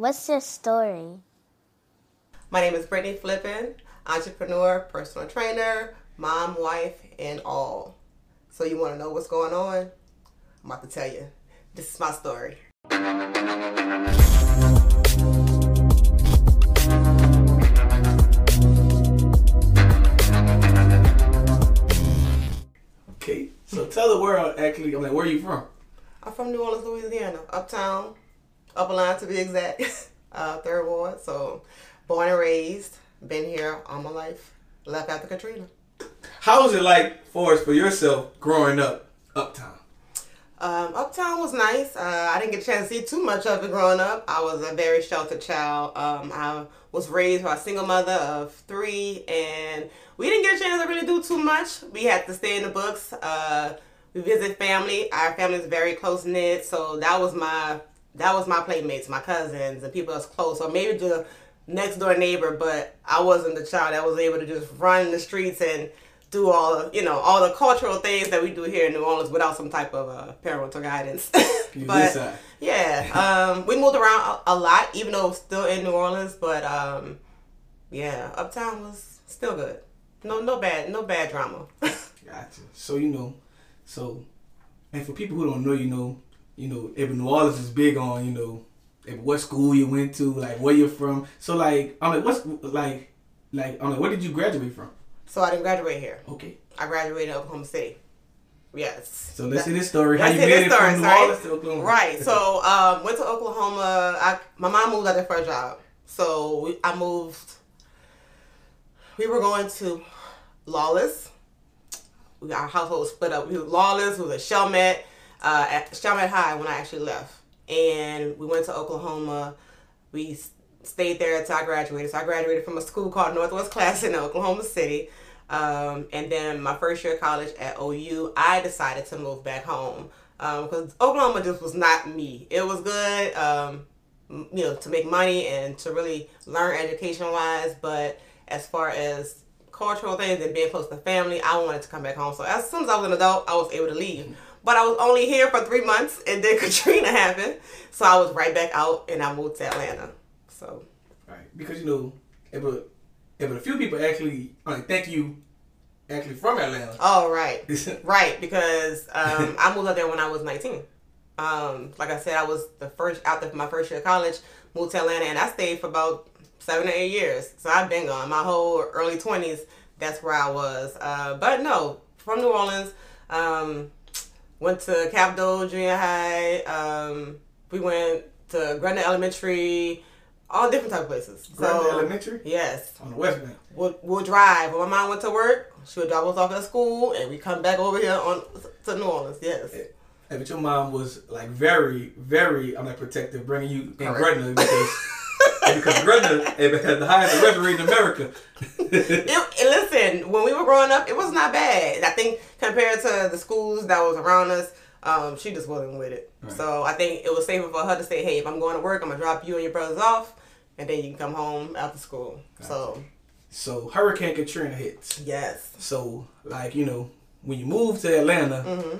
What's your story? My name is Brittany Flippen, entrepreneur, personal trainer, mom, wife, and all. So you want to know what's going on? I'm about to tell you. This is my story. Okay, so tell the world actually. I'm like, where are you from? I'm from New Orleans, Louisiana, uptown, upper line to be exact, uh, third ward. So, born and raised, been here all my life. Left after Katrina. How was it like for us for yourself growing up uptown? Um, uptown was nice. Uh, I didn't get a chance to see too much of it growing up. I was a very sheltered child. Um, I was raised by a single mother of three, and we didn't get a chance to really do too much. We had to stay in the books. Uh, we visit family. Our family is very close knit, so that was my that was my playmates, my cousins, and people that's close. Or maybe the next door neighbor, but I wasn't the child that was able to just run the streets and do all of, you know all the cultural things that we do here in New Orleans without some type of uh, parental guidance. But yeah, um, we moved around a, a lot, even though still in New Orleans. But um, yeah, Uptown was still good. No, no bad, no bad drama. Gotcha. So you know, so and for people who don't know, you know, you know, if New Orleans is big on, you know, what school you went to, like where you're from. So like, I'm like, what's like, like, I'm like, where did you graduate from? so I didn't graduate here. Okay. I graduated in Oklahoma City. Yes. So let's see this story. How you made it story, from New. Orleans to Oklahoma? Right. So um, went to Oklahoma. I, my mom moved out there for a job. So we, I moved. We were going to Lawless. We, got our household was split up. We were Lawless. We was at Chalmette, uh, at Chalmette High when I actually left, and we went to Oklahoma. We stayed there until I graduated. So I graduated from a school called Northwest Classen in Oklahoma City. Um, and then my first year of college at OU, I decided to move back home because Oklahoma just was not me. It was good, um, you know, to make money and to really learn education wise, but as far as cultural things and being close to family, I wanted to come back home. So as soon as I was an adult, I was able to leave. But I was only here for three months, and then Katrina happened, so I was right back out, and I moved to Atlanta. So Right. Because you know, a if a few people actually like thank you actually from Atlanta. Oh right, right. Because um, I moved out there when I was nineteen. Um, like I said, I was the first out there for my first year of college. Moved to Atlanta, and I stayed for about seven or eight years. So I've been gone my whole early twenties. That's where I was. Uh, but no, from New Orleans. Um, went to Capitol Junior High. Um, we went to Gretna Elementary. All different type of places. Gretna So- Elementary? Yes on the West Bank. we'll, we'll drive. When my mom went to work, she would drop us off at school, and we come back over here on to New Orleans. Yes. Hey, but your mom was like very, very, I'm like protective, bringing you in. Gretna because eh, because Gretna it has the highest rate in America. It, and when we were growing up, it was not bad. I think compared to the schools that was around us, um, she just wasn't with it. Right. So I think it was safer for her to say, "Hey, if I'm going to work, I'm gonna drop you and your brothers off, and then you can come home after school." So so Hurricane Katrina hits. yes. So like you know when you move to Atlanta, hmm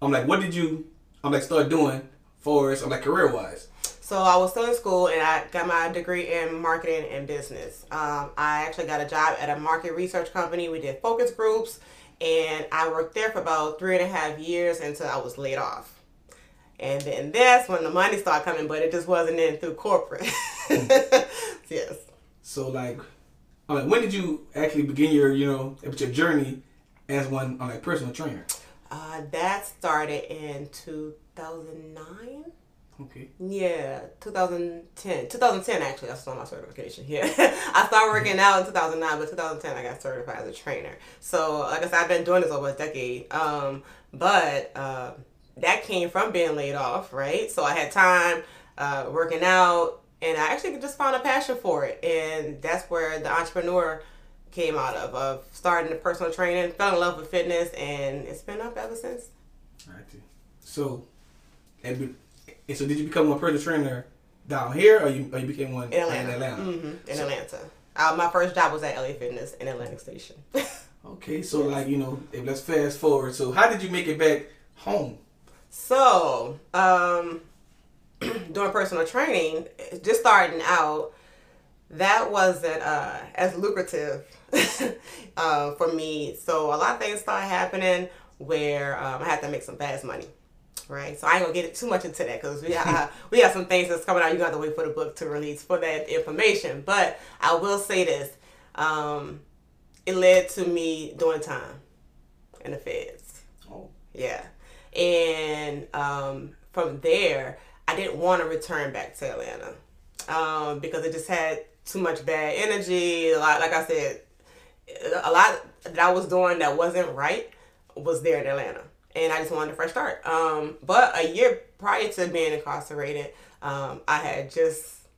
I'm like, what did you? I'm like start doing for us. I'm like career wise. So I was still in school and I got my degree in marketing and business. Um, I actually got a job at a market research company. We did focus groups and I worked there for about three and a half years until I was laid off. And then that's when the money started coming, but it just wasn't in through corporate. yes. So like, I'm like, when did you actually begin your you know your journey as one I'm like personal trainer? Uh, that started in 2009. Okay. Yeah, 2010. 2010 actually, I started my certification. Yeah, I started working out in 2009, but 2010 I got certified as a trainer. So, like I said, I've been doing this over a decade. Um, but uh, that came from being laid off, right? So I had time uh, working out, and I actually just found a passion for it, and that's where the entrepreneur came out of of starting the personal training, fell in love with fitness, and it's been up ever since. Right. So, and, so did you become a personal trainer down here, or you or you became one in Atlanta. in Atlanta? hmm In So- Atlanta. Uh, my first job was at LA Fitness in Atlantic Station. Okay, so like you know, if let's fast forward. So how did you make it back home? so, um, doing personal training, just starting out, that wasn't uh, as lucrative uh, for me. So a lot of things started happening where um, I had to make some fast money. Right, so I ain't gonna get too much into that because we have, we have some things that's coming out. You got to wait for the book to release for that information. But I will say this: um, it led to me doing time in the feds. Oh. Yeah, and um, from there, I didn't want to return back to Atlanta um, because it just had too much bad energy. A lot, like I said, a lot that I was doing that wasn't right was there in Atlanta, and I just wanted a fresh start. Um, but a year prior to being incarcerated, um, I had just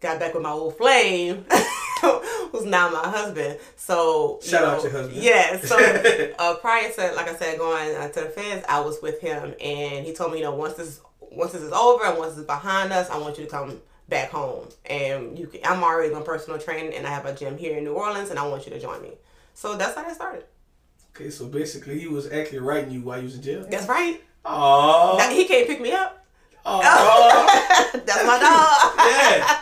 got back with my old flame. who's now my husband. So shout know, out your husband. Yeah. So uh, prior to, like I said, going uh, to the feds, I was with him, and he told me, you know, once this once this is over and once it's behind us, I want you to come back home. And you, can, I'm already on personal training, and I have a gym here in New Orleans, and I want you to join me. So that's how that started. Okay, so basically, he was actually writing you while you was in jail. That's right. Oh. He can't pick me up. Oh. that's my dog. yeah.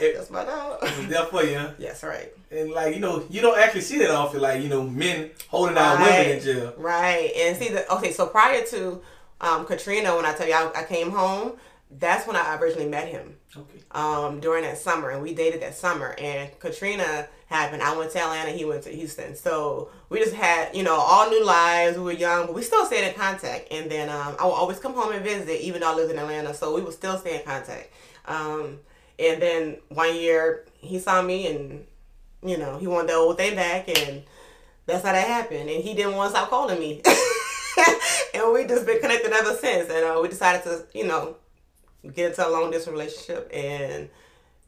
It, That's my dog. It was there for you. Huh? Yes, right. And like you know, you don't actually see that often. Like you know, men holding right. women in jail. Right. And see the okay. So prior to um, Katrina, when I tell you I, I came home, that's when I originally met him. Okay. Um, during that summer, and we dated that summer. And Katrina happened. I went to Atlanta. He went to Houston. So we just had, you know, all new lives. We were young, but we still stayed in contact. And then um, I would always come home and visit, even though I lived in Atlanta. So we would still stay in contact. Um, and then one year he saw me and, you know, he wanted the old thing back and that's how that happened. And he didn't want to stop calling me. and we just been connected ever since. And uh, we decided to, you know, get into a long distance relationship. And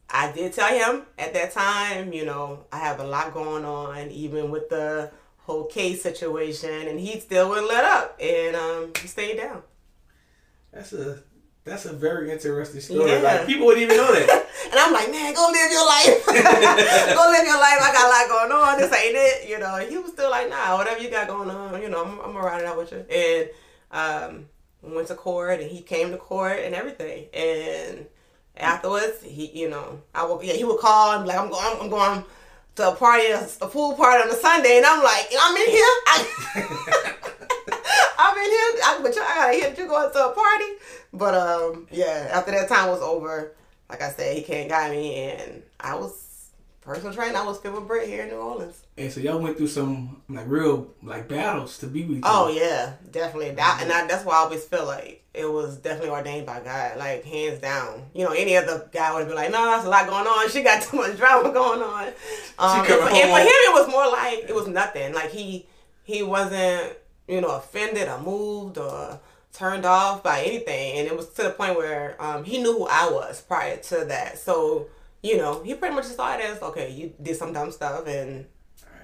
I did tell him at that time, you know, I have a lot going on, even with the whole case situation. And he still wouldn't let up. And um, he stayed down. That's a that's a very interesting story. Yeah. Like people wouldn't even know that. and I'm like, man, go live your life. go live your life. I got a lot going on. This ain't it. You know, he was still like, nah, whatever you got going on, you know, I'm, I'm gonna ride it out with you. And um, went to court, and he came to court and everything. And afterwards, he, you know, I would, yeah, he would call and be like, I'm going, I'm going to a party, a, pool party on a Sunday, and I'm like, I'm in here. I, I'm in here, I, but I gotta hear you going to a party. But um, yeah, after that time was over, like I said, he came got me, and I was personal trainer. I was Fit with Brit here in New Orleans. And so y'all went through some like real like battles to be with. Oh yeah, definitely. That and I, that's why I always feel like it was definitely ordained by God, like hands down. You know, any other guy would be like, "No, that's a lot going on. She got too much drama going on." Um, and, for, and for him, it was more like it was nothing. Like he he wasn't you know offended or moved or turned off by anything, and it was to the point where um, he knew who I was prior to that. So you know, he pretty much saw it as okay, you did some dumb stuff, and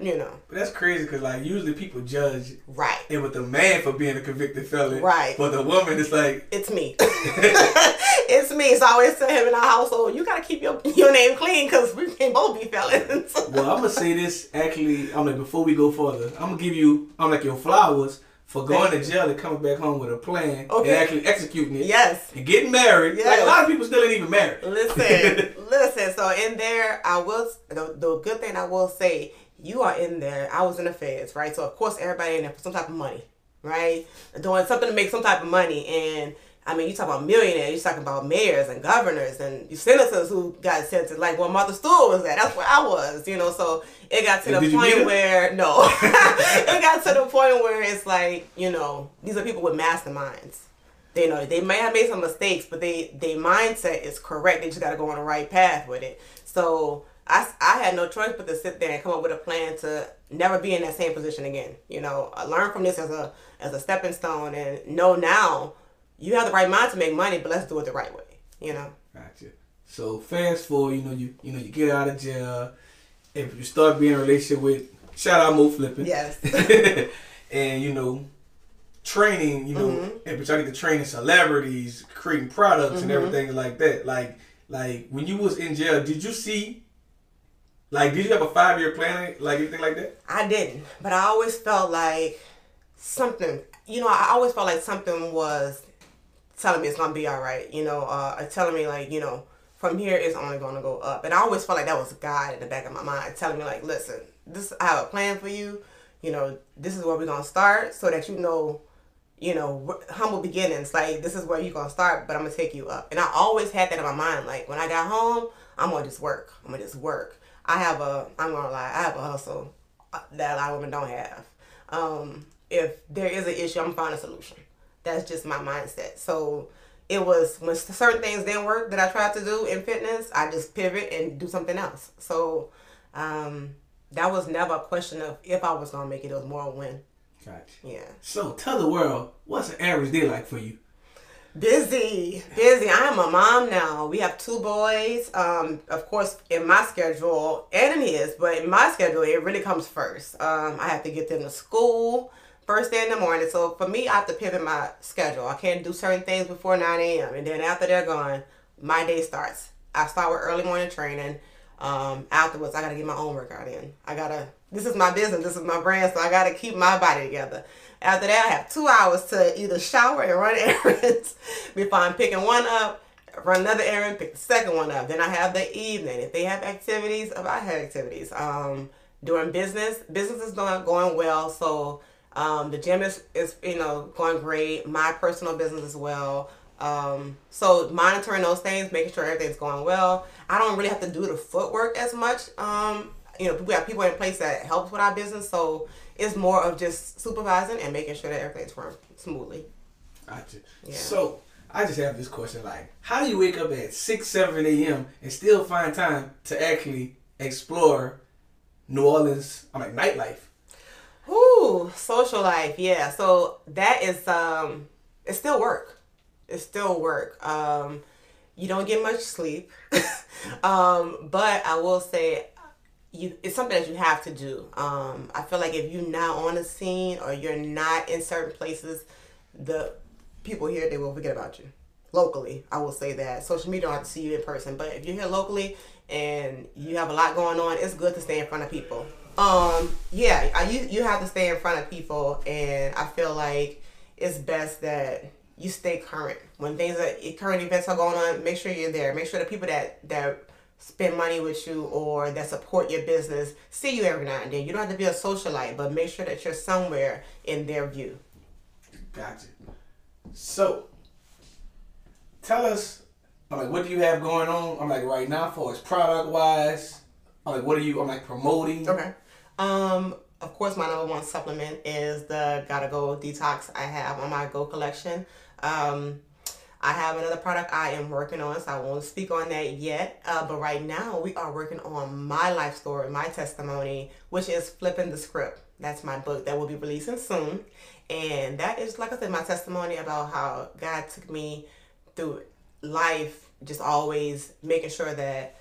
you know. But that's crazy because like usually people judge right it with the man for being a convicted felon, right? But the woman is like it's me. it's me. So I always tell him in our household, you gotta keep your your name clean because we can both be felons. well, I'm gonna say this actually. I'm like before we go further, I'm gonna give you. I'm like your flowers for going to jail and coming back home with a plan okay. and actually executing it. Yes. And getting married. Yes. Like a lot of people still ain't even married. Listen, listen. So in there, I will. The, the good thing I will say, you are in there. I was in the feds, right? So of course everybody in there for some type of money, right? Doing something to make some type of money and I mean, you talk about millionaires, you talking about mayors and governors and senators who got sentenced, like where Martha Stewart was at. That's where I was, you know. So it got to and the point where no, it got to the point where it's like, you know, these are people with masterminds. They know they may have made some mistakes, but they their mindset is correct. They just got to go on the right path with it. So I, I had no choice but to sit there and come up with a plan to never be in that same position again. You know, I learned from this as a as a stepping stone and know now you have the right mind to make money, but let's do it the right way. You know. Gotcha. So fast forward, you know, you you know, you get out of jail, if you start being in a relationship with shout out Mo Flippen. Yes. and you know, training, you know, mm-hmm. and but y'all get to training celebrities, creating products mm-hmm. and everything like that. Like like when you was in jail, did you see like did you have a five year plan like anything like that? I didn't. But I always felt like something you know, I always felt like something was telling me it's gonna be all right. You know, uh, telling me like, you know, from here it's only gonna go up. And I always felt like that was God in the back of my mind telling me like, listen, this I have a plan for you. You know, this is where we're gonna start so that you know, you know, humble beginnings. Like this is where you're gonna start, but I'm gonna take you up. And I always had that in my mind. Like when I got home, I'm gonna just work. I'm gonna just work. I have a, I'm gonna lie, I have a hustle that a lot of women don't have. Um, if there is an issue, I'm gonna find a solution. That's just my mindset. So it was when certain things didn't work that I tried to do in fitness, I just pivot and do something else. So um, that was never a question of if I was gonna make it. It was more when. Gotcha. Yeah. So tell the world what's an average day like for you. Busy, busy. I am a mom now. We have two boys. Um, of course, in my schedule and in his, but in my schedule, it really comes first. Um, I have to get them to school first thing in the morning. So for me, I have to pivot my schedule. I can't do certain things before 9 a.m. And then after they're gone, my day starts. I start with early morning training. Um, afterwards, I got to get my own workout in. I got to, this is my business, this is my brand, so I got to keep my body together. After that, I have two hours to either shower and run errands before I'm picking one up, run another errand, pick the second one up. Then I have the evening. If they have activities, if I have activities, um, doing business, business is going, going well. So um, the gym is, is, you know, going great. My personal business as well. Um, so monitoring those things, making sure everything's going well. I don't really have to do the footwork as much. Um, you know, we have people in place that helps with our business, so it's more of just supervising and making sure that everything's running smoothly. Gotcha. Yeah. So I just have this question: like, how do you wake up at six, seven a.m. and still find time to actually explore New Orleans? I mean, nightlife. Ooh, social life. Yeah. So that is um, it's still work. It's still work. Um, you don't get much sleep, um, but I will say you it's something that you have to do. Um, I feel like if you're not on the scene or you're not in certain places, the people here they will forget about you. Locally, I will say that social media don't have to see you in person, but if you're here locally and you have a lot going on, it's good to stay in front of people. Um, yeah, I, you you have to stay in front of people, and I feel like it's best that you stay current when things are current events are going on. Make sure you're there. Make sure the people that that spend money with you or that support your business see you every now and then. You don't have to be a socialite, but make sure that you're somewhere in their view. Gotcha. So, tell us, I'm like, what do you have going on? I'm like, right now, for as product wise, I'm like, what are you? I'm like promoting. Okay. Um, of course, my number one supplement is the Gotta Go Detox I have on my Go collection. Um, I have another product I am working on, so I won't speak on that yet. Uh, but right now, we are working on my life story, my testimony, which is Flipping the Script. That's my book that will be releasing soon. And that is, like I said, my testimony about how God took me through life, just always making sure that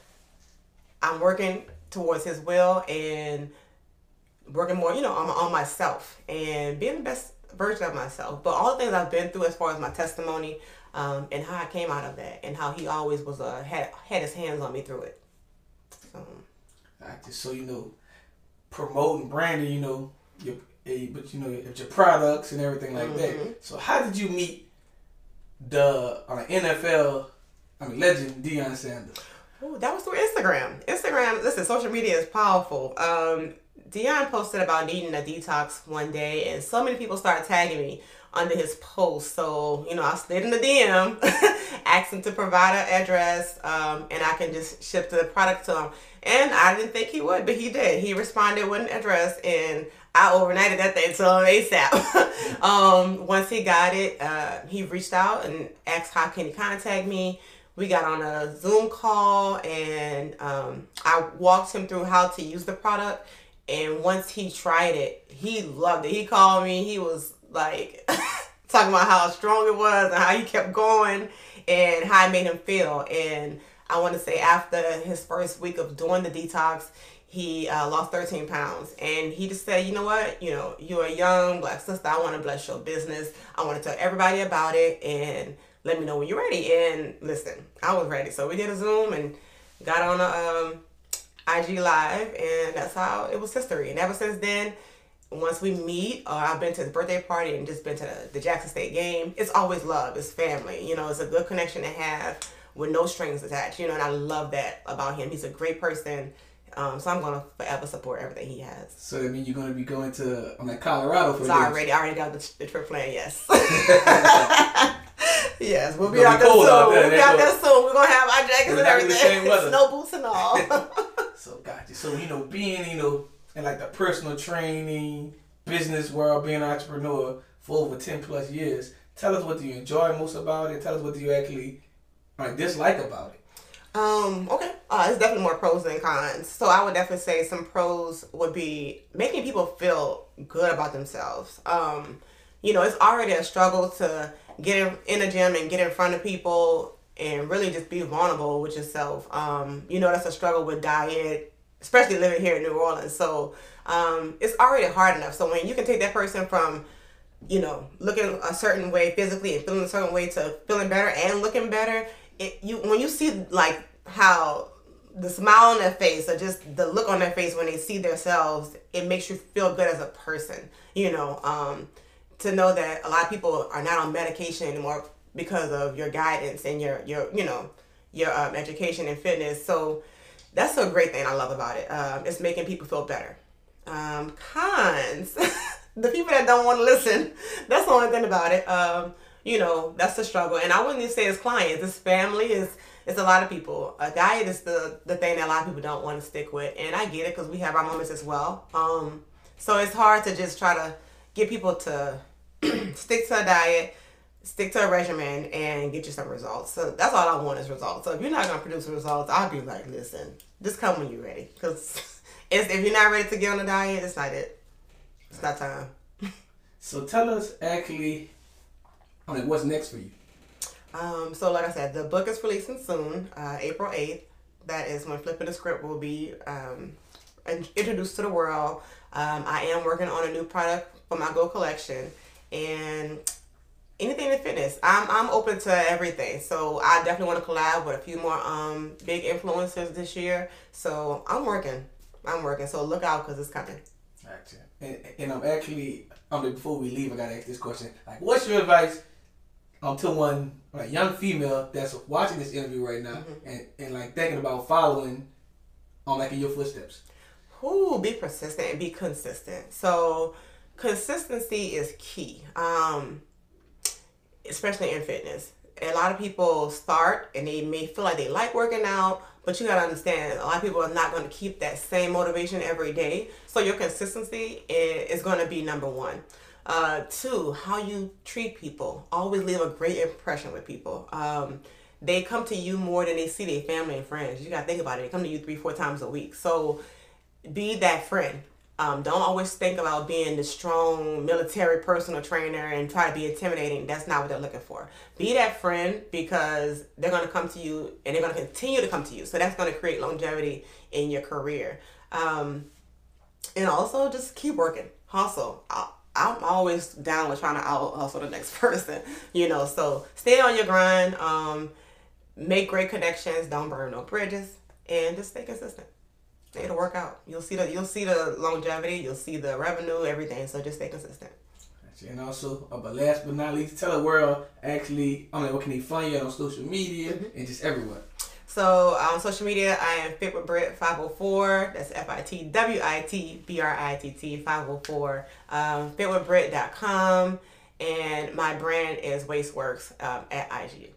I'm working towards His will and working more, you know, on, on myself and being the best version of myself. But all the things I've been through as far as my testimony, um, and how I came out of that, and how he always was uh, had had his hands on me through it. So, just so you know, promoting branding, you know, your eh, but you know your products and everything like mm-hmm. that. So how did you meet the uh, NFL I mean legend Deion Sanders? Oh, that was through Instagram. Instagram, listen, social media is powerful. Um, Deion posted about needing a detox one day, and so many people started tagging me under his post. So, you know, I slid in the DM, asked him to provide an address, um, and I can just ship the product to him. And I didn't think he would, but he did. He responded with an address, and I overnighted that thing to him ASAP. um, once he got it, uh, he reached out and asked how can he contact me. We got on a Zoom call, and um, I walked him through how to use the product. And once he tried it, he loved it. He called me. He was like talking about how strong it was and how he kept going and how it made him feel. And I want to say after his first week of doing the detox, he uh, lost 13 pounds and he just said you know what you know you're a young black sister i want to bless your business i want to tell everybody about it and let me know when you're ready and listen i was ready so we did a zoom and got on a um, ig live and that's how it was history and ever since then once we meet, or I've been to his birthday party and just been to the, the Jackson State game, it's always love. It's family. You know, it's a good connection to have with no strings attached. You know, and I love that about him. He's a great person. Um, so I'm gonna forever support everything he has. So that means you're gonna be going to I'm like Colorado for It's already I already got the, the trip plan. Yes. yes, we'll be out be there soon. out there, we'll be out there soon. We're gonna have our jackets and not gonna be the same everything, snow boots and all. So gotcha. So you know, being you know in like the personal training business world, being an entrepreneur for over ten plus years. Tell us what do you enjoy most about it. Tell us what do you actually like dislike about it. Um, okay. Uh, it's definitely more pros than cons. So I would definitely say some pros would be making people feel good about themselves. Um, you know, it's already a struggle to get in, in the gym and get in front of people and really just be vulnerable with yourself. Um, you know, that's a struggle with diet, especially living here in New Orleans. So um, it's already hard enough. So when you can take that person from you know, looking a certain way physically and feeling a certain way to feeling better and looking better. It you when you see like how the smile on their face or just the look on their face when they see themselves, it makes you feel good as a person. You know, um, to know that a lot of people are not on medication anymore because of your guidance and your your you know your um, education and fitness. So that's a great thing I love about it. Um, it's making people feel better. Um, cons, the people that don't want to listen. That's the only thing about it. Um, you know, that's the struggle. And I wouldn't even say it's clients, it's family, it's it's a lot of people. A diet is the the thing that a lot of people don't want to stick with, and I get it because we have our moments as well. Um, so it's hard to just try to get people to stick to a diet, stick to a regimen, and get you some results. So that's all I want is results. So if you're not gonna produce results, I'll be like, listen, just come when you're ready, because if you're not ready to get on a diet, it's not it. It's not time. So tell us actually, I mean, what's next for you? Um, so like I said, the book is releasing soon, uh, April 8th. That is when Flipping the Script will be um, introduced to the world. Um, I am working on a new product for my Go collection and anything in fitness. I'm, I'm open to everything. So I definitely want to collab with a few more um, big influencers this year. So I'm working. I'm working. So look out because it's coming. Gotcha. And, and I'm actually, mean, before we leave, I gotta ask this question. Like, what's your advice um, to one like young female that's watching this interview right now and, and like thinking about following on like in your footsteps? Ooh, be persistent and be consistent. So consistency is key. Um, especially in fitness. A lot of people start and they may feel like they like working out, but you gotta understand a lot of people are not gonna keep that same motivation every day. So your consistency is gonna be number one. Uh, two, how you treat people. Always leave a great impression with people. Um, they come to you more than they see their family and friends. You gotta think about it. They come to you three, four times a week. So be that friend. Um, don't always think about being the strong military personal trainer and try to be intimidating. That's not what they're looking for. Be that friend because they're going to come to you and they're going to continue to come to you. So that's going to create longevity in your career. Um, and also just keep working, hustle. I, I'm always down with trying to out hustle the next person, you know. So stay on your grind, um, make great connections, don't burn no bridges, and just stay consistent. It'll work out. You'll see the you'll see the longevity, you'll see the revenue, everything. So just stay consistent. And also, uh, but last but not least, tell the world actually, I mean, what can they find you on social media and just everywhere? So on social media, I am Fit with Brit 504. That's F I T W I T B R I T T 504. Um, fitwithbrit.com. And my brand is Wasteworks um, at IG.